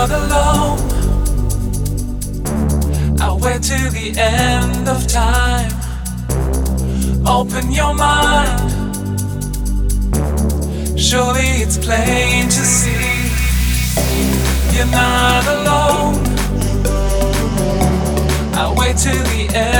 not alone. I'll wait till the end of time. Open your mind. Surely it's plain to see you're not alone. I'll wait till the end